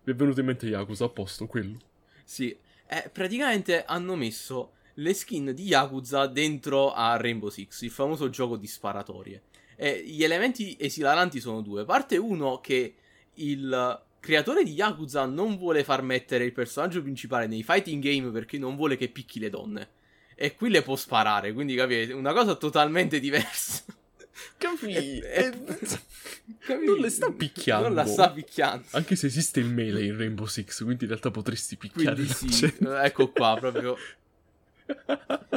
Mi è venuto in mente Yakuza, a posto, quello. Sì, eh, praticamente hanno messo le skin di Yakuza dentro a Rainbow Six, il famoso gioco di sparatorie. E gli elementi esilaranti sono due. Parte uno che il creatore di Yakuza non vuole far mettere il personaggio principale nei fighting game perché non vuole che picchi le donne. E qui le può sparare, quindi capite, una cosa totalmente diversa. Capì? E- capì? Non le sta picchiando. Non la sta picchiando. Anche se esiste il melee in Rainbow Six, quindi in realtà potresti picchiare sì, ecco qua, proprio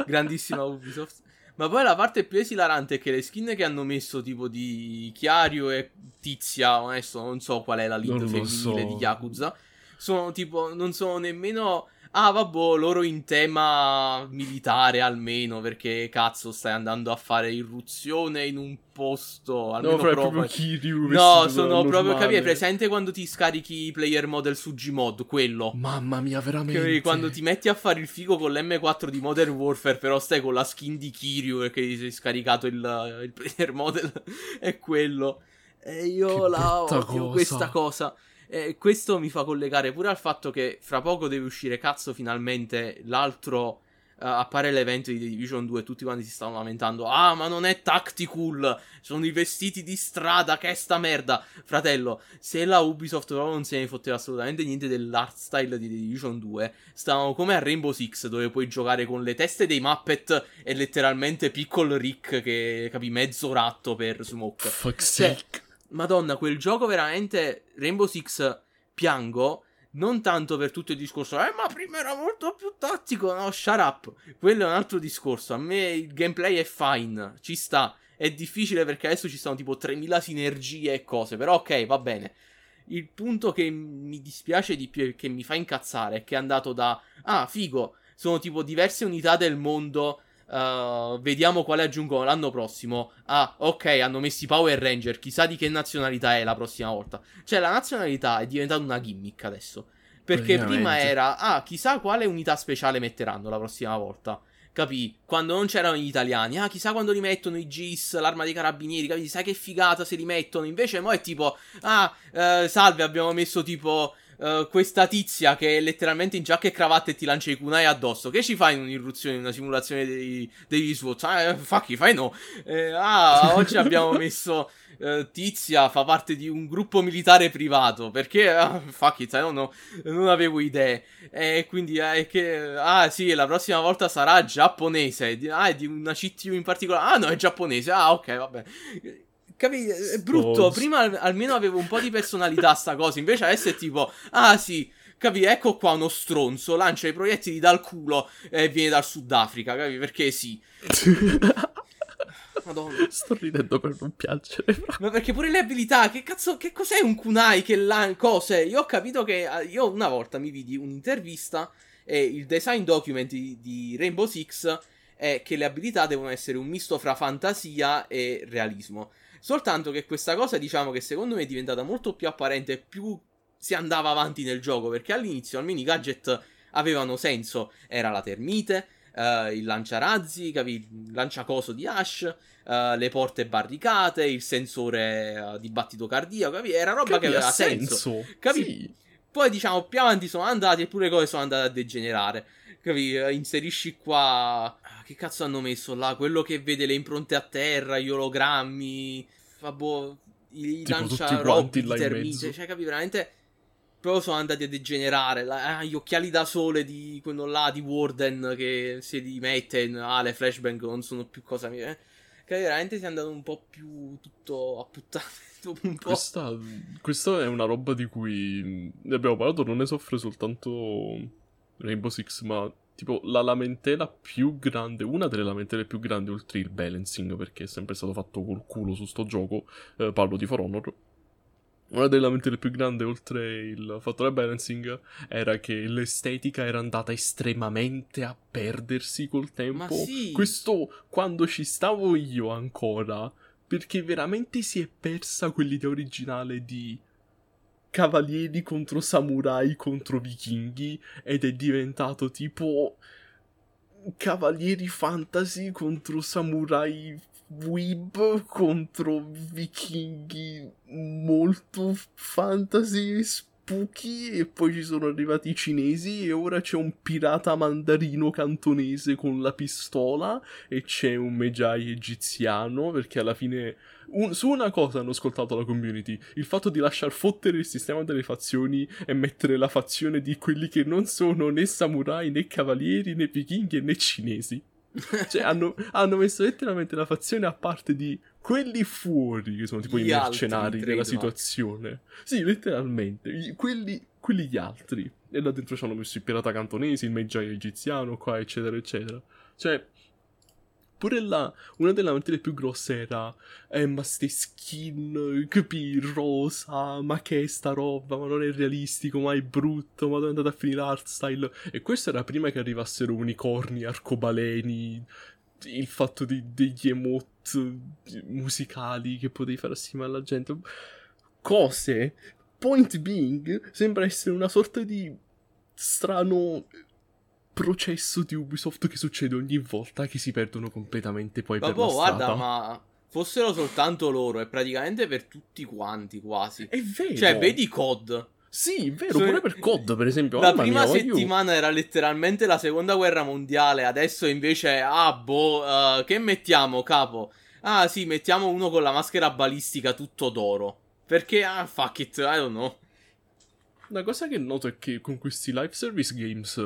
grandissima Ubisoft. Ma poi la parte più esilarante è che le skin che hanno messo, tipo di Chiario e Tizia, onesto, non so qual è la lead Non femminile so. di Yakuza, sono tipo, non sono nemmeno ah vabbè, loro in tema militare almeno, perché cazzo stai andando a fare irruzione in un posto, almeno no, proprio, proprio... Kiryu No, sono proprio, capi, presente quando ti scarichi player model su Gmod, quello. Mamma mia, veramente. quando ti metti a fare il figo con l'M4 di Modern Warfare, però stai con la skin di Kiryu perché ti sei scaricato il, il player model, è quello. E io Che la odio cosa. questa cosa. E questo mi fa collegare pure al fatto che fra poco deve uscire, cazzo, finalmente l'altro. eh, appare l'evento di The Division 2 e tutti quanti si stanno lamentando. Ah, ma non è tactical. Sono i vestiti di strada. Che è sta merda. Fratello, se la Ubisoft proprio non se ne fotteva assolutamente niente dell'art style di The Division 2, stavamo come a Rainbow Six, dove puoi giocare con le teste dei Muppet e letteralmente Piccolo Rick che capi mezzo ratto per Smoke. Fuck's Cioè, sake. Madonna, quel gioco veramente Rainbow Six piango. Non tanto per tutto il discorso, eh, ma prima era molto più tattico. No, shut up. Quello è un altro discorso. A me il gameplay è fine, ci sta. È difficile perché adesso ci sono tipo 3000 sinergie e cose. Però, ok, va bene. Il punto che mi dispiace di più e che mi fa incazzare è che è andato da. Ah, figo. Sono tipo diverse unità del mondo. Uh, vediamo quale aggiungono l'anno prossimo. Ah, ok, hanno messo i Power Ranger. Chissà di che nazionalità è la prossima volta. Cioè, la nazionalità è diventata una gimmick adesso. Perché prima era, ah, chissà quale unità speciale metteranno la prossima volta. Capì? Quando non c'erano gli italiani, ah, chissà quando li mettono i GIS, l'arma dei carabinieri, capì? Sai che figata se li mettono. Invece, mo è tipo, ah, eh, salve, abbiamo messo tipo. Eh, questa tizia che è letteralmente in giacca e cravatta e ti lancia i kunai addosso. Che ci fai in un'irruzione, in una simulazione dei, degli SWAT? Ah, eh, fuck, fai no. Eh, ah, oggi abbiamo messo eh, Tizia fa parte di un gruppo militare privato. Perché, ah, fuck it, don't know, non avevo idee. E quindi, eh, che, ah, sì, la prossima volta sarà giapponese. Ah, è di una CTU in particolare. Ah, no, è giapponese. Ah, ok, vabbè. Capì? È brutto. Prima al- almeno avevo un po' di personalità sta cosa. Invece adesso è tipo, ah, sì. Capì? Ecco qua uno stronzo, lancia i proiettili dal culo e viene dal Sudafrica, capì? Perché sì. Madonna. Sto ridendo per non piangere. fra. Ma perché pure le abilità, che cazzo, che cos'è un kunai? Che la, cose? Io ho capito che, eh, io una volta mi vidi un'intervista e il design document di, di Rainbow Six è che le abilità devono essere un misto fra fantasia e realismo. Soltanto che questa cosa, diciamo che secondo me è diventata molto più apparente più si andava avanti nel gioco, perché all'inizio almeno i gadget avevano senso, era la termite, eh, il lanciarazzi, capi? il lanciacoso di Ash, eh, le porte barricate, il sensore eh, di battito cardiaco, capi? Era roba Capi, che aveva ha senso. Capi? Sì. Poi diciamo più avanti sono andati e pure le cose sono andate a degenerare. Capi? Eh, Inserisci qua. ah, Che cazzo hanno messo là? Quello che vede le impronte a terra, gli ologrammi. Vabbè, i Tipo tutti lancia quanti robi, là in termite. mezzo. Cioè, capi? Veramente. Proprio sono andati a degenerare. La- ah, gli occhiali da sole di quello là di Warden che si rimette. Ah, le flashbang non sono più cosa mia. Eh. Capi? Veramente si è andato un po' più tutto a puttane. Un po'. Questa, questa è una roba di cui ne abbiamo parlato, non ne soffre soltanto Rainbow Six, ma tipo la lamentela più grande, una delle lamentele più grandi oltre il balancing, perché è sempre stato fatto col culo su sto gioco, eh, parlo di For Honor. Una delle lamentele più grandi oltre il fattore balancing era che l'estetica era andata estremamente a perdersi col tempo. Sì. Questo quando ci stavo io ancora, perché veramente si è persa quell'idea originale di cavalieri contro samurai contro vichinghi ed è diventato tipo cavalieri fantasy contro samurai weeb contro vichinghi molto fantasy e spooky e poi ci sono arrivati i cinesi e ora c'è un pirata mandarino cantonese con la pistola e c'è un Magi egiziano perché alla fine un- su una cosa hanno ascoltato la community il fatto di lasciar fottere il sistema delle fazioni e mettere la fazione di quelli che non sono né samurai né cavalieri né vichinghi né cinesi. Cioè hanno, hanno messo letteralmente la fazione a parte di quelli fuori che sono tipo Gli i altri, mercenari della situazione. Sì letteralmente quelli, quelli gli altri. E là dentro ci hanno messo il pirata cantonese il Magi egiziano qua eccetera eccetera. Cioè Pure là, una delle lamentele più grosse era, eh, ma ste skin, capi, rosa, ma che è sta roba, ma non è realistico, ma è brutto, ma dove è andata a finire l'art style? E questo era prima che arrivassero unicorni, arcobaleni, il fatto di, degli emote musicali che potevi fare assieme alla gente. Cose. Point being, sembra essere una sorta di strano processo di Ubisoft che succede ogni volta che si perdono completamente poi ma per boh, la strada. guarda, ma fossero soltanto loro, è praticamente per tutti quanti quasi. È vero. Cioè, vedi COD. Sì, vero, Cioè, pure per COD, per esempio. La prima mia, settimana era letteralmente la seconda guerra mondiale, adesso invece, ah boh, eh, che mettiamo, capo? Ah sì, mettiamo uno con la maschera balistica tutto d'oro. Perché, ah, fuck it, I don't know. Una cosa che noto è che con questi live service games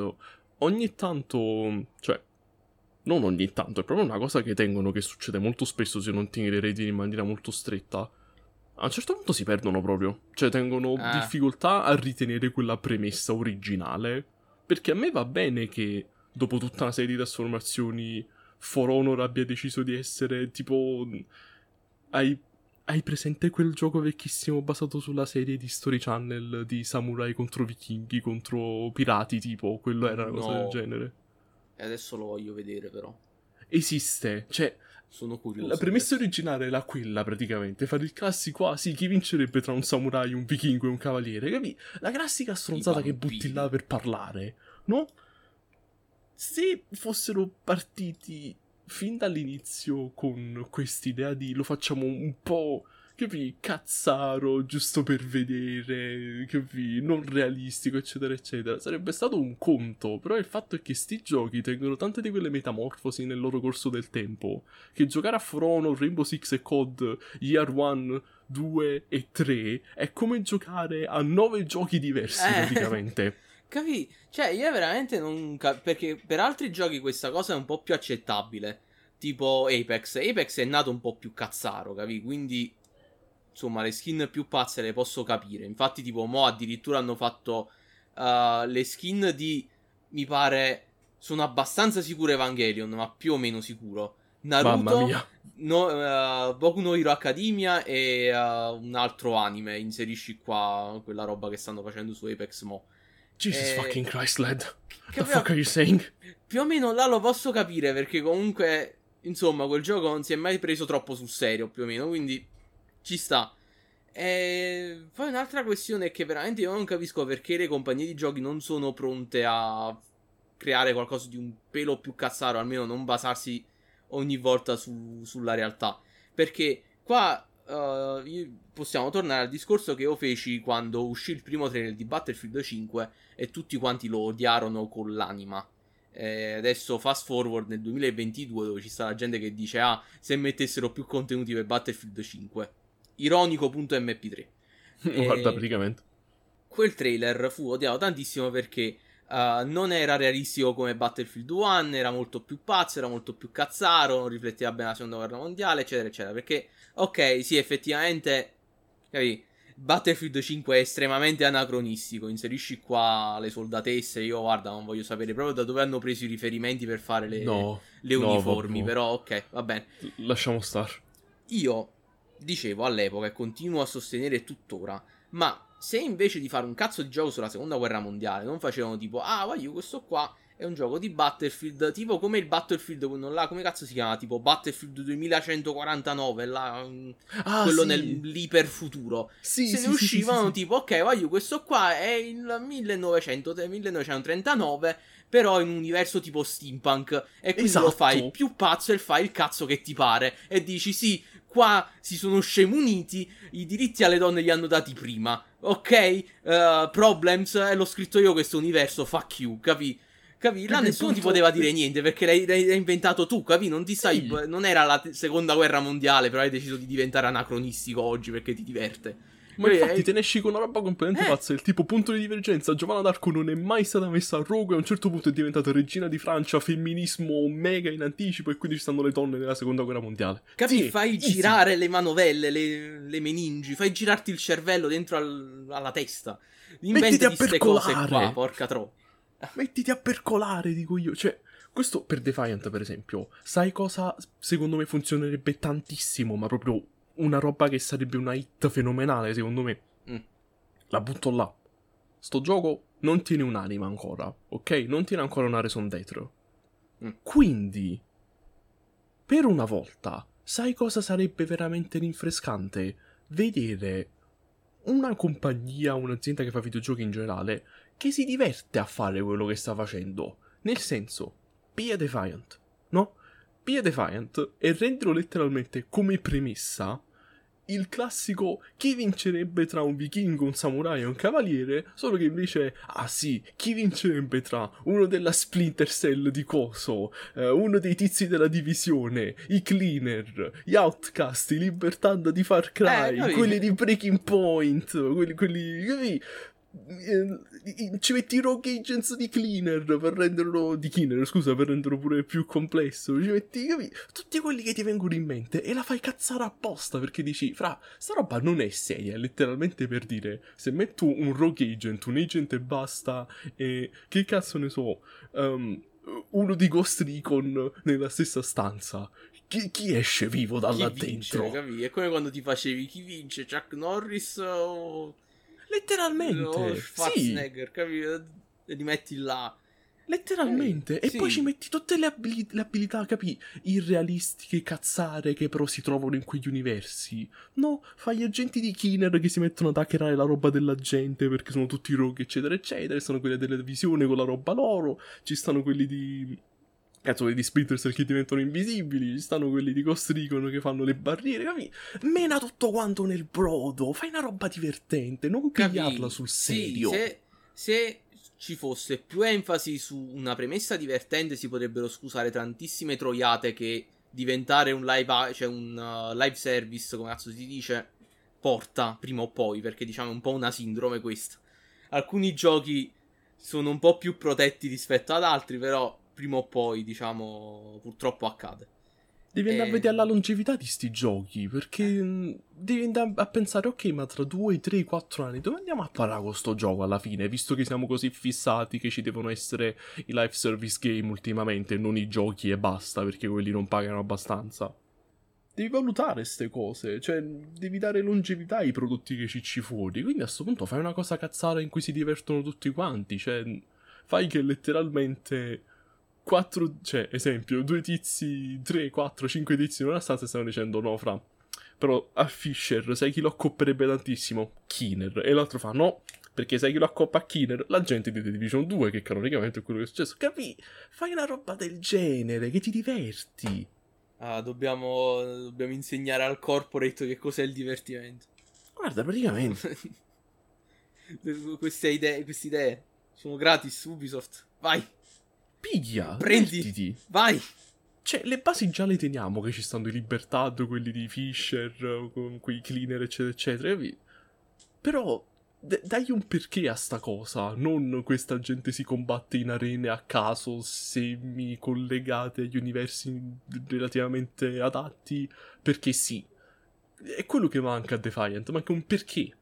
ogni tanto, cioè, non ogni tanto, è proprio una cosa che tengono che succede molto spesso se non tieni le redini in maniera molto stretta. A un certo punto si perdono proprio, cioè tengono Ah. difficoltà a ritenere quella premessa originale. Perché a me va bene che dopo tutta una serie di trasformazioni For Honor abbia deciso di essere tipo... Hai, hai presente quel gioco vecchissimo basato sulla serie di Story Channel di samurai contro vichinghi, contro pirati tipo? Quello era una cosa No. del genere. E adesso lo voglio vedere però. Esiste, cioè Sono curioso. la premessa originale era quella praticamente, fare il classico, ah sì, chi vincerebbe tra un samurai, un vichingo e un cavaliere, capi? La classica stronzata che butti là per parlare, no? Se fossero partiti fin dall'inizio con quest'idea di lo facciamo un po', capi, cazzaro, giusto per vedere, capi, non realistico, eccetera, eccetera, sarebbe stato un conto, però il fatto è che sti giochi tengono tante di quelle metamorfosi nel loro corso del tempo, che giocare a For Honor, Rainbow Six e COD Year 1, 2 e 3 è come giocare a nove giochi diversi Eh. praticamente. Capi? Cioè, io veramente non capisco. Perché per altri giochi questa cosa è un po' più accettabile. Tipo Apex. Apex è nato un po' più cazzaro, capi? Quindi, insomma, le skin più pazze le posso capire. Infatti, tipo, mo addirittura hanno fatto uh, le skin di. Mi pare. Sono abbastanza sicuro Evangelion, ma più o meno sicuro. Naruto. No, eh, Boku no Hero Academia e eh, un altro anime. Inserisci qua quella roba che stanno facendo su Apex Mo. Jesus Eh, fucking Christ, lad. Che The fuck are you saying? più o meno là lo posso capire perché comunque, insomma, quel gioco non si è mai preso troppo sul serio, più o meno, quindi ci sta. E poi un'altra questione è che veramente io non capisco perché le compagnie di giochi non sono pronte a creare qualcosa di un pelo più cazzaro, almeno non basarsi ogni volta su- sulla realtà. Perché qua io- possiamo tornare al discorso che io feci quando uscì il primo trailer di Battlefield 5 e tutti quanti lo odiarono con l'anima. Eh, adesso fast forward nel 2022 dove ci sta la gente che dice ah se mettessero più contenuti per Battlefield 5 ironico.mp3 Eh, Guarda, praticamente. quel trailer fu odiato tantissimo perché eh, non era realistico come Battlefield 1, era molto più pazzo, era molto più cazzaro, non rifletteva bene la seconda guerra mondiale, eccetera, eccetera. Perché, ok, sì, effettivamente, capi, Battlefield 5 è estremamente anacronistico. Inserisci qua le soldatesse. Io, guarda, non voglio sapere proprio da dove hanno preso i riferimenti per fare le, No, le no, uniformi. vabbè. Però, ok, va bene. lasciamo stare. Io dicevo all'epoca e continuo a sostenere tuttora, ma se invece di fare un cazzo di gioco sulla seconda guerra mondiale non facevano tipo, ah, voglio questo qua è un gioco di Battlefield, tipo come il Battlefield quello là, come cazzo si chiama? Tipo Battlefield 2149, là, mm, Ah, quello sì. nell'iperfuturo. Sì, Se sì, ne uscivano sì, tipo, ok, voglio questo qua è il 1900, 1939, però in un universo tipo steampunk. E quindi lo Esatto. fai più pazzo e fai il cazzo che ti pare. E dici, sì, qua si sono scemuniti, i diritti alle donne li hanno dati prima. Ok? Eh, problems, eh, l'ho scritto io questo universo, fuck you, capi? Capi? Là nessuno ti appunto- poteva dire niente perché l'hai, l'hai- inventato tu, capi? Non ti stai. Sì. Non era la te- seconda guerra mondiale, però hai deciso di diventare anacronistico oggi perché ti diverte. Ma Eh, infatti eh, te ne esci con una roba completamente Eh. pazza, del tipo punto di divergenza, Giovanna d'Arco non è mai stata messa a rogo e a un certo punto è diventata regina di Francia, femminismo mega in anticipo e quindi ci stanno le donne nella seconda guerra mondiale. Capi? Sì, fai easy. girare le manovelle, le, le meningi, fai girarti il cervello dentro al- alla testa. Inventati queste cose qua, porca troppa. Mettiti a percolare, dico io. Cioè, questo per Defiant, per esempio, sai cosa secondo me funzionerebbe tantissimo, ma proprio una roba che sarebbe una hit fenomenale, secondo me. Mm. La butto là. Sto gioco non tiene un'anima ancora, ok? Non tiene ancora una Reson Detro. Mm. Quindi, per una volta, sai cosa sarebbe veramente rinfrescante? Vedere una compagnia, un'azienda che fa videogiochi in generale, che si diverte a fare quello che sta facendo. Nel senso, Pia Defiant, no? Pia Defiant e renderlo letteralmente come premessa il classico chi vincerebbe tra un vichingo, un samurai e un cavaliere, solo che invece, ah sì, chi vincerebbe tra uno della Splinter Cell di Coso, eh, uno dei tizi della divisione, i cleaner, gli outcast, i libertanda di Far Cry, Eh, quelli di Breaking Point, quelli, quelli? Eh, ci metti i rogue agents di cleaner per renderlo di cleaner scusa per renderlo pure più complesso ci metti capi? tutti quelli che ti vengono in mente e la fai cazzare apposta perché dici fra sta roba non è seria è letteralmente per dire se metto un rogue agent un agent e basta e che cazzo ne so ehm, uno di Ghost Recon nella stessa stanza chi, chi esce vivo da Chi là vince, dentro capi? È come quando ti facevi chi vince, Chuck Norris o, letteralmente o sì Schwarzenegger, capi? E li metti là. Letteralmente. Eh, e sì. poi ci metti tutte le, abili- le abilità, capi? Irrealistiche, cazzare, che però si trovano in quegli universi. No, fai gli agenti di Keener che si mettono ad hackerare la roba della gente perché sono tutti rogue, eccetera, eccetera. E sono quelli della visione con la roba loro. Ci stanno quelli di. Cazzo, quelli di Splinter Cell che diventano invisibili. Ci stanno quelli di Ghost Recon che fanno le barriere, capi? Mena tutto quanto nel brodo. Fai una roba divertente, non pigliarla sul Sì, serio. se, se ci fosse più enfasi su una premessa divertente, si potrebbero scusare tantissime troiate che diventare un live, cioè un uh, live service, come cazzo si dice, porta prima o poi, perché diciamo è un po' una sindrome questa. Alcuni giochi sono un po' più protetti rispetto ad altri, però prima o poi, diciamo, purtroppo accade. Devi andare Eh. a vedere la longevità di sti giochi, perché mh, devi andare a pensare, ok, ma tra 2, 3, 4 anni dove andiamo a parare con sto gioco alla fine, visto che siamo così fissati che ci devono essere i live service game ultimamente, non i giochi e basta, perché quelli non pagano abbastanza. Devi valutare ste cose, cioè devi dare longevità ai prodotti che cicci fuori, quindi a sto punto fai una cosa cazzara in cui si divertono tutti quanti, cioè fai che letteralmente quattro, cioè, esempio, due tizi, tre, quattro, cinque tizi in una stanza e stanno dicendo no, fra. Però a Fisher, sai chi lo accopperebbe tantissimo? Keener. E l'altro fa no, perché sai chi lo accoppa a Keener? La gente di The Division 2, che canonicamente è quello che è successo. Capì? Fai una roba del genere, che ti diverti. Ah, dobbiamo, dobbiamo insegnare al corporate che cos'è il divertimento. Guarda, praticamente. queste idee, queste idee sono gratis Ubisoft. Vai, Piglia, Prendi. divertiti. vai. Cioè, le basi già le teniamo, che ci stanno i Libertad, quelli di Fisher, con quei cleaner, eccetera, eccetera. Però, d- dai un perché a sta cosa, non questa gente si combatte in arene a caso, semi collegate agli universi relativamente adatti, perché sì. È quello che manca a Defiant, manca un perché.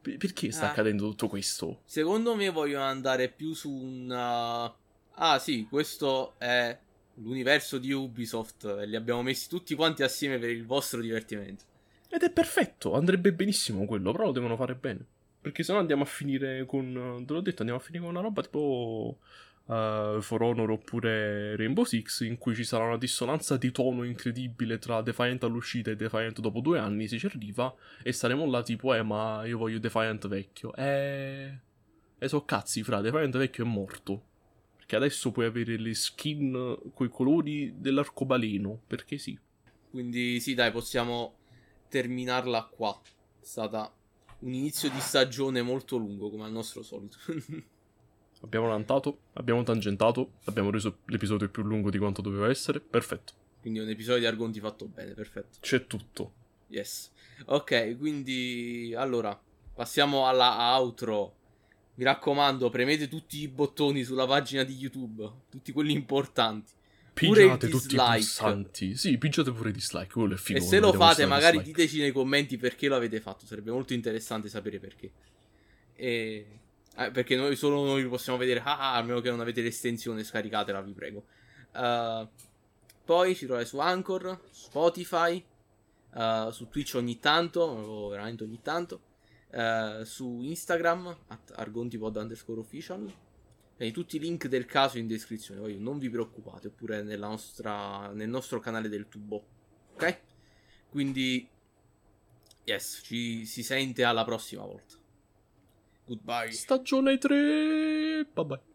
P- perché sta Ah. accadendo tutto questo? Secondo me vogliono andare più su un... uh, Ah sì, questo è l'universo di Ubisoft e li abbiamo messi tutti quanti assieme per il vostro divertimento. Ed è perfetto, andrebbe benissimo quello, però lo devono fare bene. Perché sennò andiamo a finire con. Te l'ho detto, andiamo a finire con una roba tipo. eh, For Honor oppure Rainbow Six, in cui ci sarà una dissonanza di tono incredibile tra Defiant all'uscita e Defiant dopo due anni, se ci arriva, e saremo là tipo, eh, ma io voglio Defiant vecchio. Eh. E so cazzi, fra, Defiant vecchio è morto. Perché adesso puoi avere le skin coi colori dell'arcobaleno, perché sì. Quindi sì, dai, possiamo terminarla qua. È stata un inizio di stagione molto lungo, come al nostro solito. Abbiamo rantato, abbiamo tangentato, abbiamo reso l'episodio più lungo di quanto doveva essere. Perfetto. Quindi un episodio di Argonti fatto bene, perfetto. C'è tutto. Yes. Ok, quindi allora passiamo alla outro. Mi raccomando, premete tutti i bottoni sulla pagina di YouTube, tutti quelli importanti. Pigiate tutti i dislike. pulsanti. Sì, pigiate pure i dislike, quello è figo. e se lo fate, magari dislike. diteci nei commenti perché lo avete fatto. Sarebbe molto interessante sapere perché. E... eh, perché noi solo noi possiamo vedere. Ah, a meno che non avete l'estensione, scaricatela, vi prego. Uh, poi ci trovate su Anchor, Spotify, uh, su Twitch ogni tanto, veramente ogni tanto, uh, su Instagram, at argontipod underscore official. Tutti i link del caso in descrizione, poi non vi preoccupate, oppure nostra, nel nostro canale del tubo. Ok? Quindi, yes, ci si sente alla prossima volta. Goodbye. Stagione 3. Bye bye.